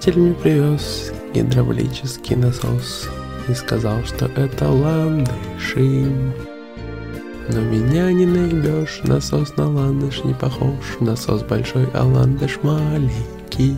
Мой приятель мне привез гидравлический насос и сказал, что это ландыши. Но меня не наебешь, насос на ландыш не похож. Насос большой, а ландыш маленький.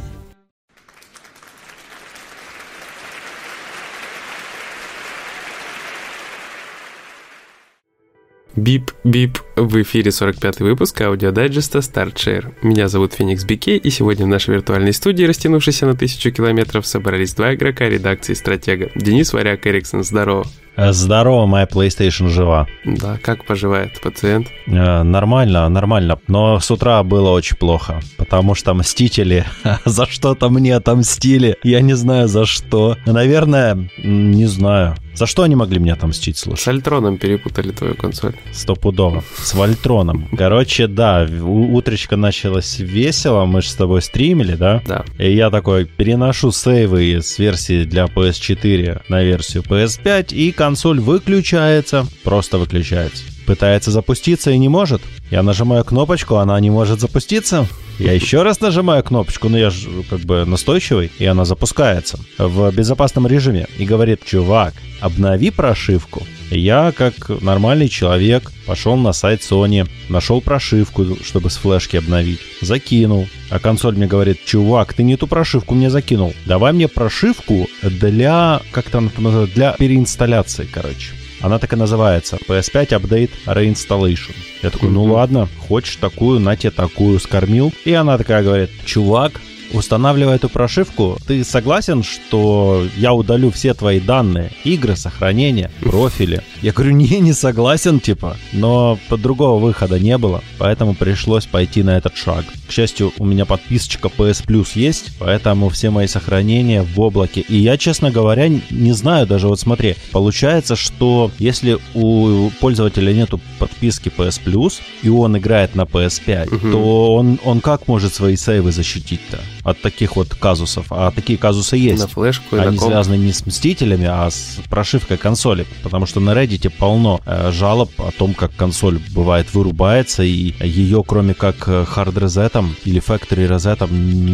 Бип-бип, в эфире 45-й выпуск аудиодайджеста Start Share. Меня зовут Феникс Бике, и сегодня в нашей виртуальной студии, растянувшейся на тысячу километров, собрались два игрока редакции «Стратега». Денис Варяк Эриксон, здорово. Э, здорово, моя PlayStation жива. Да, как поживает пациент? Э, нормально, нормально. Но с утра было очень плохо, потому что Мстители за что-то мне отомстили. Я не знаю за что. Наверное, не знаю. За что они могли мне отомстить, слушай? С Альтроном перепутали твою консоль. Стопудово. С Вольтроном. Короче, да, утречка началась весело, мы же с тобой стримили, да? Да. И я такой переношу сейвы с версии для PS4 на версию PS5, и консоль выключается, просто выключается. Пытается запуститься и не может. Я нажимаю кнопочку, она не может запуститься. Я еще раз нажимаю кнопочку, но я же как бы настойчивый, и она запускается в безопасном режиме. И говорит, чувак, обнови прошивку. Я, как нормальный человек, пошел на сайт Sony, нашел прошивку, чтобы с флешки обновить, закинул. А консоль мне говорит, чувак, ты не ту прошивку мне закинул. Давай мне прошивку для, как там это называется, для переинсталляции, короче. Она так и называется. PS5 Update Reinstallation. Я такой, ну ладно, хочешь такую, на тебе такую, скормил. И она такая говорит, чувак, Устанавливая эту прошивку, ты согласен, что я удалю все твои данные, игры, сохранения, профили? Я говорю, не, не согласен, типа, но другого выхода не было, поэтому пришлось пойти на этот шаг. К счастью, у меня подписочка PS Plus есть, поэтому все мои сохранения в облаке. И я, честно говоря, не знаю даже, вот смотри, получается, что если у пользователя нету подписки PS Plus, и он играет на PS5, угу. то он, он как может свои сейвы защитить-то? От таких вот казусов. А такие казусы есть. На флешку Они на связаны не с Мстителями, а с прошивкой консоли. Потому что на Reddit полно э, жалоб о том, как консоль бывает вырубается, и ее кроме как hard резетом или factory резетом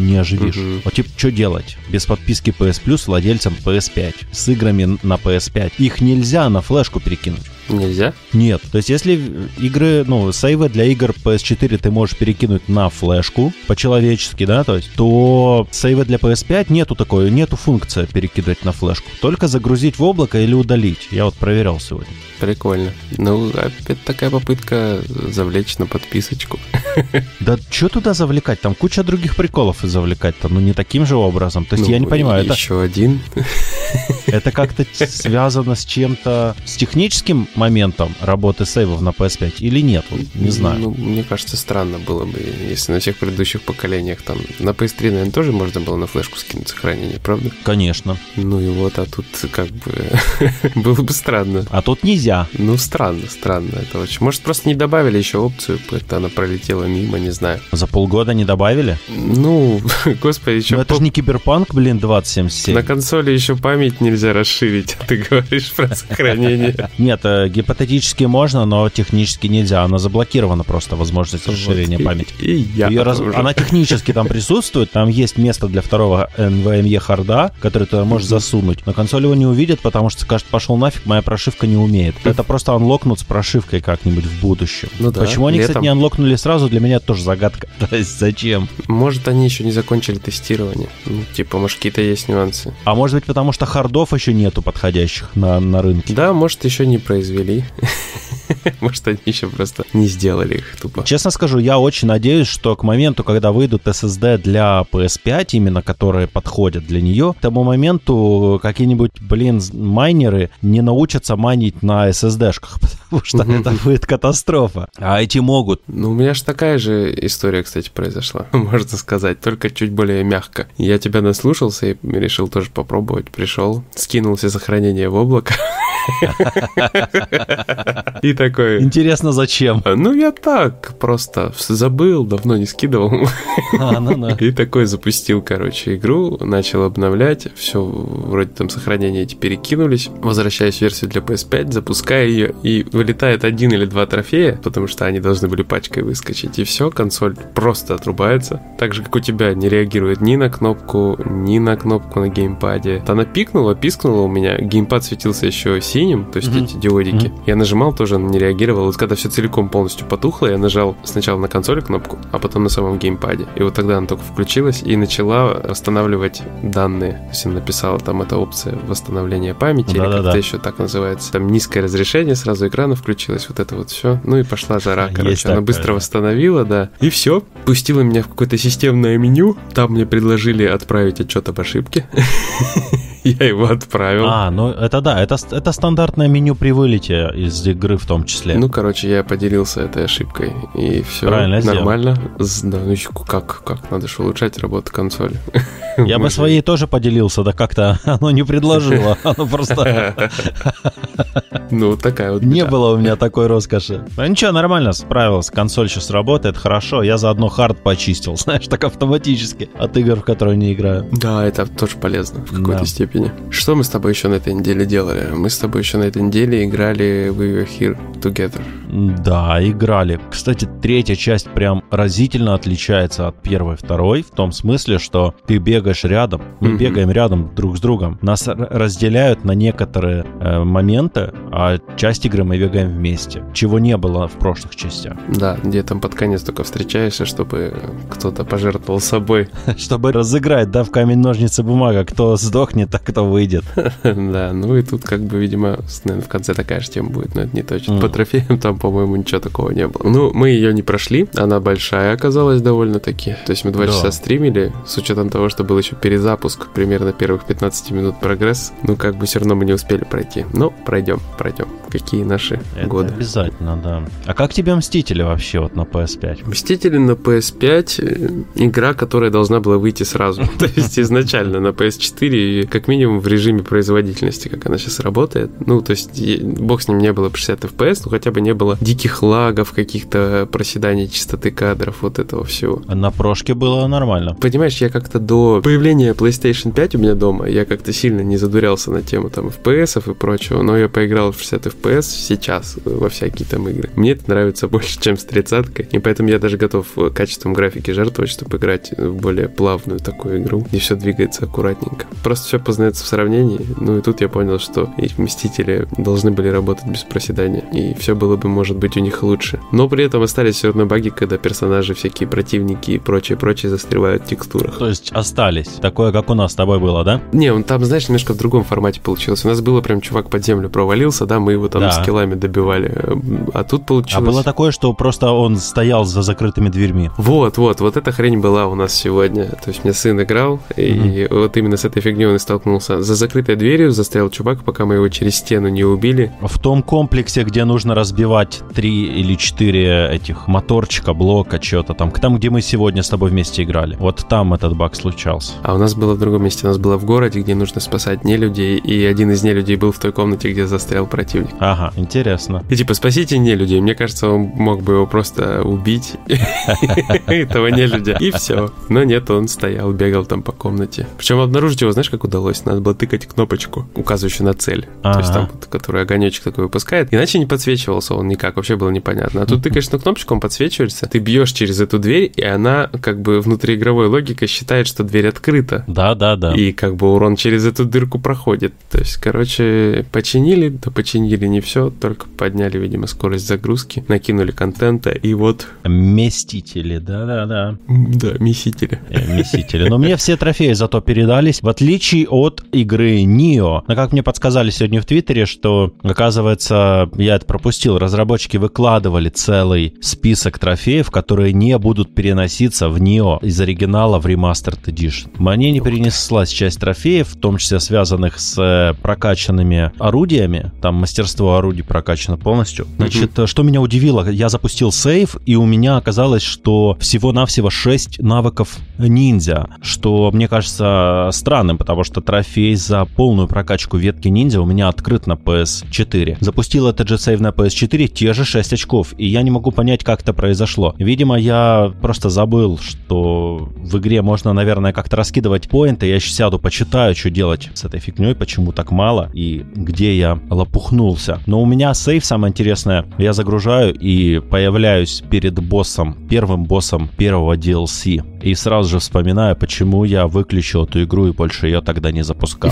не оживишь. Угу. Вот типа, что делать? Без подписки PS Plus владельцам PS5 с играми на PS5. Их нельзя на флешку перекинуть. Нельзя? Нет. То есть, если игры, ну, сейвы для игр PS4 ты можешь перекинуть на флешку по-человечески, да, то есть, то сейвы для PS5 нету такой, нету функции перекидывать на флешку. Только загрузить в облако или удалить. Я вот проверял сегодня. Прикольно. Ну, опять такая попытка завлечь на подписочку. Да что туда завлекать? Там куча других приколов и завлекать-то, ну не таким же образом. То есть ну, я не понимаю, это... Еще один. Это как-то связано с чем-то, с техническим моментом работы сейвов на PS5 или нет? Вот, не знаю. Ну, мне кажется, странно было бы, если на всех предыдущих поколениях там на PS3, наверное, тоже можно было на флешку скинуть сохранение, правда? Конечно. Ну и вот, а тут как бы было бы странно. А тут нельзя. Ну, странно, странно это очень. Может, просто не добавили еще опцию, как-то она пролетела мимо, не знаю. За полгода не добавили? Ну, господи, еще... Ну, это же не Киберпанк, блин, 2077. На консоли еще память нельзя расширить, а ты говоришь про сохранение. Нет, э, гипотетически можно, но технически нельзя. Она заблокирована просто, возможность расширения памяти. И я Она технически там присутствует, там есть место для второго NVMe харда, который ты можешь засунуть. На консоли его не увидят, потому что скажет, пошел нафиг, моя прошивка не умеет. Это просто анлокнут с прошивкой как-нибудь в будущем. Ну да. Почему они, летом. кстати, не анлокнули сразу, для меня тоже загадка. То есть зачем? Может, они еще не закончили тестирование. Ну, типа, может, какие-то есть нюансы. А может быть, потому что хардов еще нету подходящих на, на рынке. Да, может, еще не произвели. Может, они еще просто не сделали их тупо. Честно скажу, я очень надеюсь, что к моменту, когда выйдут SSD для PS5, именно которые подходят для нее, к тому моменту какие-нибудь, блин, майнеры не научатся майнить на SSD-шках, потому что это будет катастрофа. А эти могут. Ну, у меня же такая же история, кстати, произошла, можно сказать, только чуть более мягко. Я тебя наслушался и решил тоже попробовать. Пришел, скинул все сохранения в облако И такой... Интересно, зачем? Ну, я так, просто забыл, давно не скидывал. А, ну, ну. И такой запустил, короче, игру, начал обновлять, все, вроде там сохранения эти перекинулись. Возвращаюсь в версию для PS5, запускаю ее, и вылетает один или два трофея, потому что они должны были пачкой выскочить, и все, консоль просто отрубается. Так же, как у тебя, не реагирует ни на кнопку, ни на кнопку на геймпаде. Она пикнула, пискнула у меня, геймпад светился еще синим, то есть mm-hmm. эти диодики. Mm-hmm. Я нажимал, тоже она не реагировала. Вот когда все целиком полностью потухло, я нажал сначала на консоли кнопку, а потом на самом геймпаде. И вот тогда она только включилась и начала восстанавливать данные. То есть она написала там эта опция восстановления памяти, да, или как-то еще так называется. Там низкое разрешение, сразу экрана включилось, вот это вот все. Ну и пошла жара, короче. Есть она такое, быстро да. восстановила, да. И все, пустила меня в какое-то системное меню. Там мне предложили отправить отчет об ошибке. я его отправил. А, ну это да, это, это стандартное меню при вылете из игры в том числе. Ну, короче, я поделился этой ошибкой, и все Правильно нормально. Да, ну как, как, надо же улучшать работу консоли. Я бы своей тоже поделился, да как-то оно не предложило, оно просто... Ну, такая вот. Не было у меня такой роскоши. Ну ничего, нормально, справился, консоль сейчас работает, хорошо, я заодно хард почистил, знаешь, так автоматически от игр, в которые не играю. Да, это тоже полезно в какой-то степени степени. Что мы с тобой еще на этой неделе делали? Мы с тобой еще на этой неделе играли We Were Here Together. Да, играли. Кстати, третья часть прям разительно отличается от первой и второй, в том смысле, что ты бегаешь рядом, мы mm-hmm. бегаем рядом друг с другом. Нас разделяют на некоторые э, моменты, а часть игры мы бегаем вместе, чего не было в прошлых частях. Да, где там под конец только встречаешься, чтобы кто-то пожертвовал собой. Чтобы разыграть, да, в камень, ножницы, бумага, кто сдохнет, а кто выйдет. Да, ну и тут как бы, видимо, наверное, в конце такая же тема будет, но это не точно. По трофеям там, по-моему, ничего такого не было. Ну, мы ее не прошли, она большая оказалась довольно-таки. То есть мы два часа стримили, с учетом того, что был еще перезапуск, примерно первых 15 минут прогресс. Ну, как бы все равно мы не успели пройти. Но пройдем, пройдем. Какие наши это годы. обязательно, да. А как тебе Мстители вообще вот на PS5? Мстители на PS5 э, игра, которая должна была выйти сразу. То есть изначально на PS4, как минимум в режиме производительности, как она сейчас работает. Ну, то есть бог с ним не было 60 FPS, но хотя бы не было диких лагов, каких-то проседаний частоты кадров, вот этого всего. А на прошке было нормально. Понимаешь, я как-то до появления PlayStation 5 у меня дома, я как-то сильно не задурялся на тему там FPS и прочего, но я поиграл в 60 FPS сейчас во всякие там игры. Мне это нравится больше, чем с 30 и поэтому я даже готов качеством графики жертвовать, чтобы играть в более плавную такую игру, где все двигается аккуратненько. Просто все познается в сравнении, ну и тут я понял, что и Мстители должны были работать без проседания, и все было бы, может быть, у них лучше. Но при этом остались все равно баги, когда персонажи, всякие противники и прочее-прочее застревают в текстурах. То есть остались? Такое, как у нас с тобой было, да? Не, он там, знаешь, немножко в другом формате получилось. У нас было прям чувак под землю провалился, да, мы его там да. скиллами добивали. А тут получилось... А было такое, что просто он стоял за закрытыми дверьми. Вот, вот, вот эта хрень была у нас сегодня. То есть мне сын играл, и mm-hmm. вот именно с этой фигней он и столкнулся. За закрытой дверью застрял чувак, пока мы его через стену не убили. В том комплексе, где нужно разбивать три или четыре этих моторчика, блока, что-то там, там, где мы сегодня с тобой вместе играли. Вот там этот баг случался. А у нас было в другом месте. У нас было в городе, где нужно спасать не людей, и один из нелюдей был в той комнате, где застрял противник. Ага, интересно. И типа, спасите не людей. Мне кажется, он мог бы его просто убить, этого нелюдя, и все. Но нет, он стоял, бегал там по комнате. Причем обнаружить его, знаешь, как удалось? Надо было тыкать кнопочку, указывающую на цель. То есть там, который огонечек такой выпускает. Иначе не подсвечивался он никак, вообще было непонятно. А тут тыкаешь на кнопочку, он подсвечивается, ты бьешь через эту дверь, и она как бы внутриигровой логикой считает, что дверь открыта. Да, да, да. И как бы урон через эту дырку проходит. То есть, короче, починили, да починили не все, только подняли, видимо, скорость загрузки, накинули контента, и вот... Местители, да-да-да. Да, месители. Э, месители. Но мне все трофеи зато передались, в отличие от игры Нио. Но как мне подсказали сегодня в Твиттере, что, оказывается, я это пропустил, разработчики выкладывали целый список трофеев, которые не будут переноситься в Нио из оригинала в Remastered Edition. Мне не перенеслась часть трофеев, в том числе связанных с э, прокачанными орудиями. Там мастерство орудий прокачано полностью. Значит, mm-hmm. что меня удивило, я запустил сейв, и у меня оказалось, что всего-навсего 6 навыков ниндзя, что мне кажется странным, потому что трофей за полную прокачку ветки ниндзя у меня открыт на PS4. Запустил этот же сейв на PS4, те же 6 очков, и я не могу понять, как это произошло. Видимо, я просто забыл, что в игре можно, наверное, как-то раскидывать поинты. Я сейчас сяду, почитаю, что делать с этой фигней, почему так мало, и где я лопухнулся. Но у меня сейв, самое интересное, я загружаю и появляюсь перед боссом, первым боссом первого DLC. И сразу же вспоминаю, почему я выключил эту игру и больше ее тогда не запускал.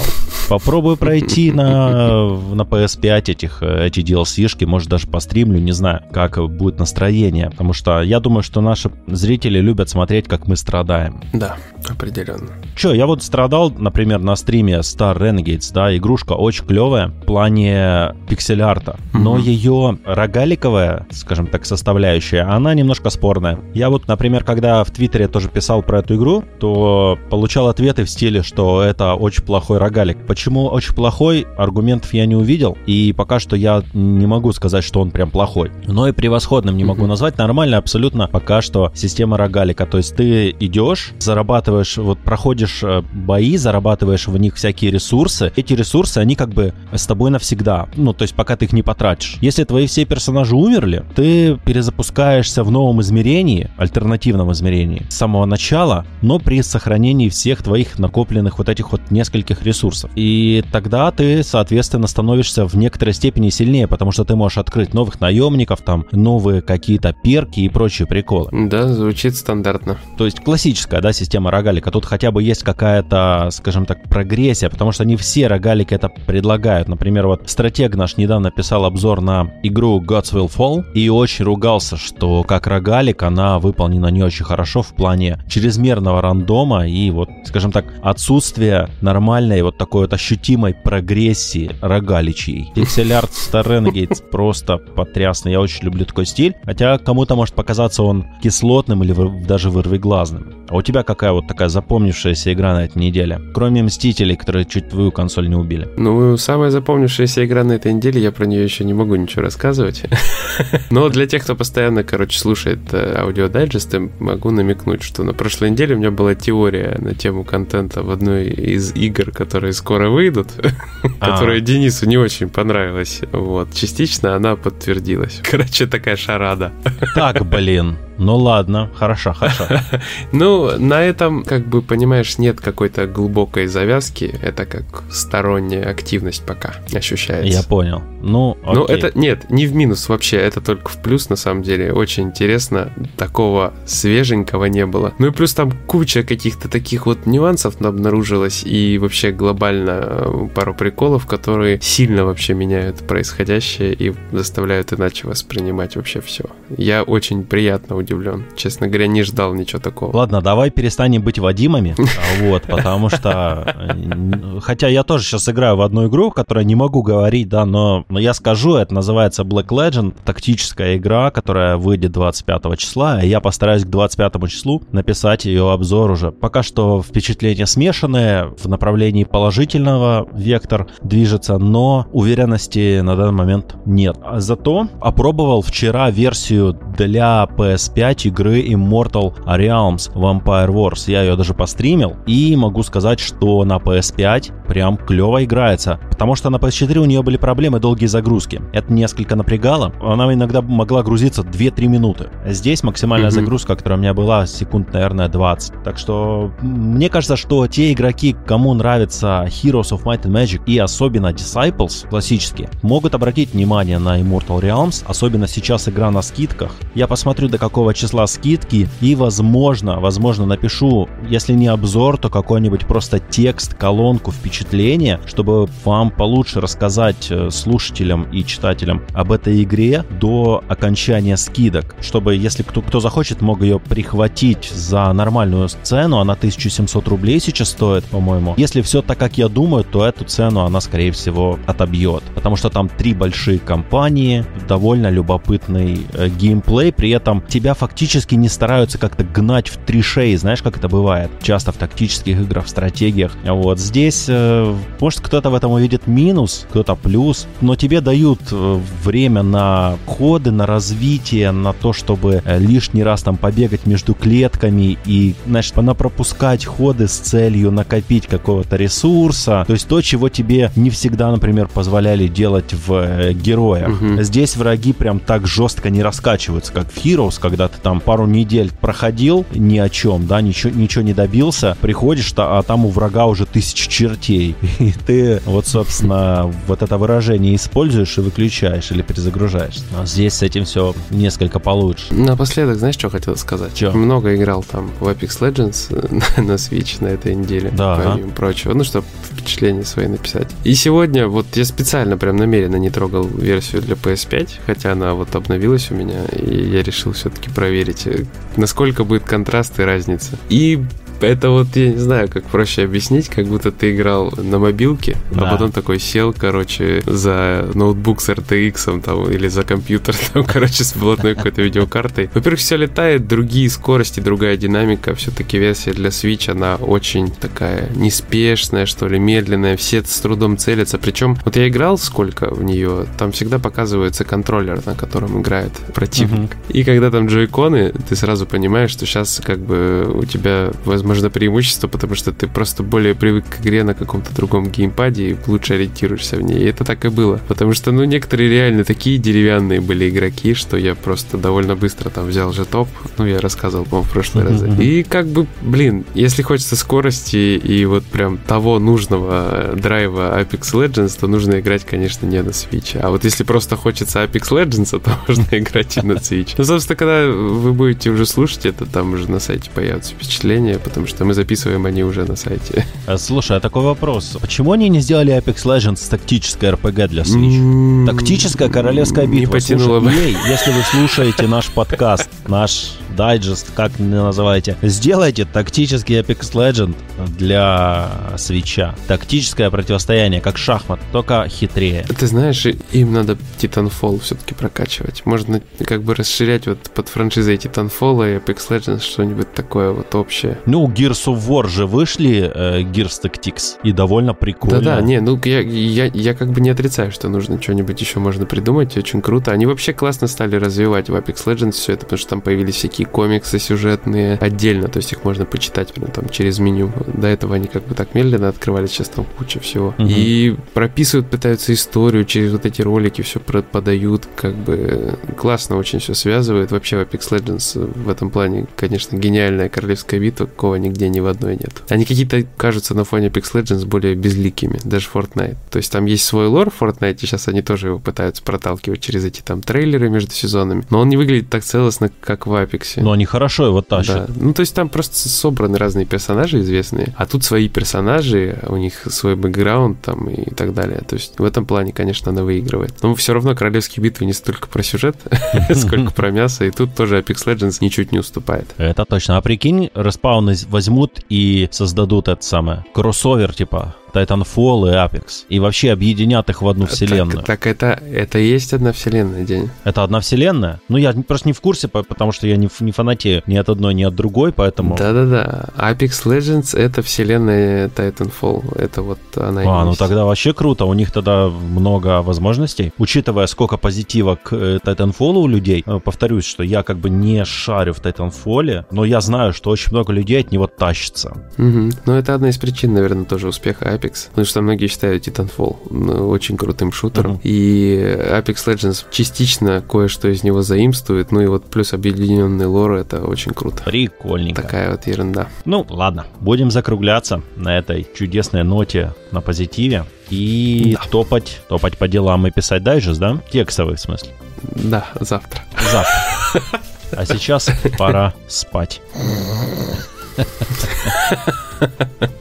Попробую пройти на, на PS5 этих, эти DLC-шки, может даже постримлю, не знаю, как будет настроение. Потому что я думаю, что наши зрители любят смотреть, как мы страдаем. Да, определенно. Че, я вот страдал, например, на стриме Star Renegades, да, игрушка очень клевая в плане пиксель-арта, но угу. ее рогаликовая, скажем так, составляющая, она немножко спорная. Я вот, например, когда в Твиттере тоже писал про эту игру, то получал ответы в стиле, что это очень плохой рогалик. Почему очень плохой, аргументов я не увидел, и пока что я не могу сказать, что он прям плохой. Но и превосходным не могу назвать. Нормально абсолютно пока что система рогалика. То есть ты идешь, зарабатываешь, вот проходишь э, бои, зарабатываешь в них всякие ресурсы. Эти ресурсы, они как бы с тобой навсегда. Ну, то есть пока ты их не потратишь. Если твои все персонажи умерли, ты перезапускаешься в новом измерении, альтернативном измерении, с самого начала, но при сохранении всех твоих накопленных вот этих вот нескольких ресурсов. И тогда ты, соответственно, становишься в некоторой степени сильнее, потому что ты можешь открыть новых наемников, там, новые какие-то перки и прочие приколы. Да, звучит стандартно. То есть классическая, да, система рогалика. Тут хотя бы есть какая-то, скажем так, прогрессия, потому что не все рогалики это предлагают. Например, вот стратег наш недавно писал обзор на игру Gods Will Fall и очень ругался, что как рогалик она выполнена не очень хорошо в плане чрезмерного рандома и вот, скажем так, отсутствия нормальной вот такой вот ощутимой прогрессии рогаличей. Пиксель-арт Star Renegades просто потрясный. Я очень люблю такой стиль. Хотя кому-то может показаться он кислотным или даже вырвиглазным. А у тебя какая вот такая запомнившаяся игра на этой неделе? Кроме Мстителей, которые чуть твою консоль не убили. Ну, самая запомнившаяся игра на этой неделе, я про нее еще не могу ничего рассказывать. Но для тех, кто постоянно, короче, слушает э, аудиодайджесты, могу намекнуть, что на прошлой неделе у меня была теория на тему контента в одной из игр, которые скоро выйдут, а. которая Денису не очень понравилась. Вот, частично она подтвердилась. Короче, такая шарада. Так, блин. Ну ладно, хорошо, хорошо. ну, на этом, как бы, понимаешь, нет какой-то глубокой завязки. Это как сторонняя активность пока ощущается. Я понял. Ну, ну, окей. Ну, это, нет, не в минус вообще, это только в плюс, на самом деле. Очень интересно, такого свеженького не было. Ну и плюс там куча каких-то таких вот нюансов обнаружилось, и вообще глобально э, пару приколов, которые сильно вообще меняют происходящее и заставляют иначе воспринимать вообще все. Я очень приятно удивлен удивлен. Честно говоря, не ждал ничего такого. Ладно, давай перестанем быть Вадимами. Вот, потому что... Э, хотя я тоже сейчас играю в одну игру, которую не могу говорить, да, но, но я скажу, это называется Black Legend, тактическая игра, которая выйдет 25 числа, и я постараюсь к 25 числу написать ее обзор уже. Пока что впечатления смешанные, в направлении положительного вектор движется, но уверенности на данный момент нет. Зато опробовал вчера версию для PS5 5 игры Immortal Realms Vampire Wars. Я ее даже постримил и могу сказать, что на PS5 прям клево играется, потому что на PS4 у нее были проблемы долгие загрузки. Это несколько напрягало. Она иногда могла грузиться 2-3 минуты. Здесь максимальная mm-hmm. загрузка, которая у меня была, секунд, наверное, 20. Так что мне кажется, что те игроки, кому нравится Heroes of Might and Magic и особенно Disciples классические, могут обратить внимание на Immortal Realms, особенно сейчас игра на скидках. Я посмотрю, до какого числа скидки и, возможно, возможно, напишу, если не обзор, то какой-нибудь просто текст, колонку, впечатления, чтобы вам получше рассказать э, слушателям и читателям об этой игре до окончания скидок, чтобы, если кто, кто захочет, мог ее прихватить за нормальную цену, она 1700 рублей сейчас стоит, по-моему. Если все так, как я думаю, то эту цену она, скорее всего, отобьет, потому что там три большие компании, довольно любопытный э, геймплей, геймплей, при этом тебя фактически не стараются как-то гнать в три шеи, знаешь, как это бывает часто в тактических играх, в стратегиях. Вот здесь, э, может, кто-то в этом увидит минус, кто-то плюс, но тебе дают э, время на ходы, на развитие, на то, чтобы э, лишний раз там побегать между клетками и, значит, пропускать ходы с целью накопить какого-то ресурса. То есть то, чего тебе не всегда, например, позволяли делать в героях. Угу. Здесь враги прям так жестко не раскачиваются, как в Heroes, когда ты там пару недель проходил ни о чем, да, ничего, ничего не добился, приходишь, а там у врага уже тысячи чертей. И ты вот, собственно, вот это выражение используешь и выключаешь или перезагружаешь. А здесь с этим все несколько получше. Напоследок, знаешь, что хотел сказать? Че? Много играл там в Apex Legends на Switch на этой неделе, да. помимо прочего. Ну, чтобы впечатления свои написать. И сегодня вот я специально прям намеренно не трогал версию для PS5, хотя она вот обновилась у меня, и я решил все-таки проверить, э, насколько будет контраст и разница. И это вот, я не знаю, как проще объяснить, как будто ты играл на мобилке, а да. а потом такой сел, короче, за ноутбук с RTX там, или за компьютер, там, короче, с блатной какой-то видеокартой. Во-первых, все летает, другие скорости, другая динамика. Все-таки версия для Switch, она очень такая неспешная, что ли, медленная. Все с трудом целятся. Причем, вот я играл сколько в нее, там всегда показывается контроллер, на котором играет противник. Угу. И когда там джойконы, ты сразу понимаешь, что сейчас как бы у тебя, возможно, возможно, преимущество, потому что ты просто более привык к игре на каком-то другом геймпаде и лучше ориентируешься в ней. И это так и было. Потому что, ну, некоторые реально такие деревянные были игроки, что я просто довольно быстро там взял же топ. Ну, я рассказывал, по-моему, в прошлый раз. И как бы, блин, если хочется скорости и вот прям того нужного драйва Apex Legends, то нужно играть, конечно, не на Switch. А вот если просто хочется Apex Legends, то можно играть и на Switch. Ну, собственно, когда вы будете уже слушать это, там уже на сайте появятся впечатления, потому что мы записываем они уже на сайте. А, слушай, а такой вопрос. Почему они не сделали Apex Legends тактическое RPG для Switch? Тактическая королевская битва. Не потянуло бы. Если вы слушаете наш подкаст, наш дайджест, как называете, сделайте тактический Apex Legend для свеча. Тактическое противостояние, как шахмат, только хитрее. Ты знаешь, им надо Titanfall все-таки прокачивать. Можно как бы расширять вот под франшизой Titanfall и Apex Legends что-нибудь такое вот общее. Ну, Gears of War же вышли, э, Gears Tactics, и довольно прикольно. Да-да, не, ну я, я, я как бы не отрицаю, что нужно что-нибудь еще можно придумать, очень круто. Они вообще классно стали развивать в Apex Legends все это, потому что там появились всякие комиксы сюжетные отдельно, то есть их можно почитать прям там через меню. До этого они как бы так медленно открывались, сейчас там куча всего. Угу. И прописывают, пытаются историю через вот эти ролики, все подают, как бы классно очень все связывает. Вообще в Apex Legends в этом плане, конечно, гениальная королевская битва, такого нигде ни в одной нет. Они какие-то кажутся на фоне Apex Legends более безликими, даже Fortnite. То есть там есть свой лор в Fortnite, и сейчас они тоже его пытаются проталкивать через эти там трейлеры между сезонами, но он не выглядит так целостно, как в Apex. Но они хорошо его тащат. Да. Ну, то есть там просто собраны разные персонажи известные, а тут свои персонажи, у них свой бэкграунд там и так далее. То есть в этом плане, конечно, она выигрывает. Но все равно королевские битвы не столько про сюжет, сколько про мясо, и тут тоже Apex Legends ничуть не уступает. Это точно. А прикинь, Respawn возьмут и создадут это самое кроссовер, типа Titanfall и Apex. И вообще объединят их в одну вселенную. Так, так это, это и есть одна вселенная, День. Это одна вселенная? Ну, я просто не в курсе, потому что я не, не фанатею ни от одной, ни от другой, поэтому... Да-да-да. Apex Legends — это вселенная Titanfall. Это вот она А, ну тогда вообще круто. У них тогда много возможностей. Учитывая, сколько позитива к э, Titanfall у людей, э, повторюсь, что я как бы не шарю в Titanfall, но я знаю, что очень много людей от него тащится. Угу. Ну, это одна из причин, наверное, тоже успеха Apex Apex, потому что многие считают Titanfall ну, очень крутым шутером. Uh-huh. И Apex Legends частично кое-что из него заимствует, ну и вот плюс объединенный лор, это очень круто. Прикольненько. Такая вот ерунда. Ну, ладно, будем закругляться на этой чудесной ноте на позитиве и да. топать, топать по делам и писать дайджест, да? Текстовый в смысле. Да, завтра. Завтра. А сейчас пора спать.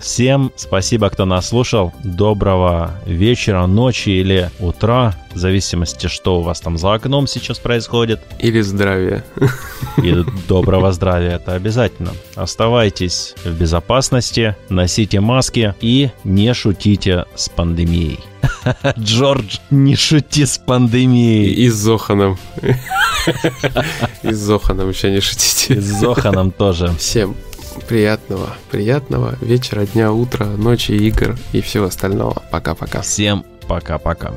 Всем спасибо, кто нас слушал. Доброго вечера, ночи или утра, в зависимости, что у вас там за окном сейчас происходит. Или здравия. И доброго здравия, это обязательно. Оставайтесь в безопасности, носите маски и не шутите с пандемией. Джордж, не шути с пандемией. И с Зоханом. И с Зоханом еще не шутите. И с Зоханом тоже. Всем приятного, приятного вечера, дня, утра, ночи, игр и всего остального. Пока-пока. Всем пока-пока.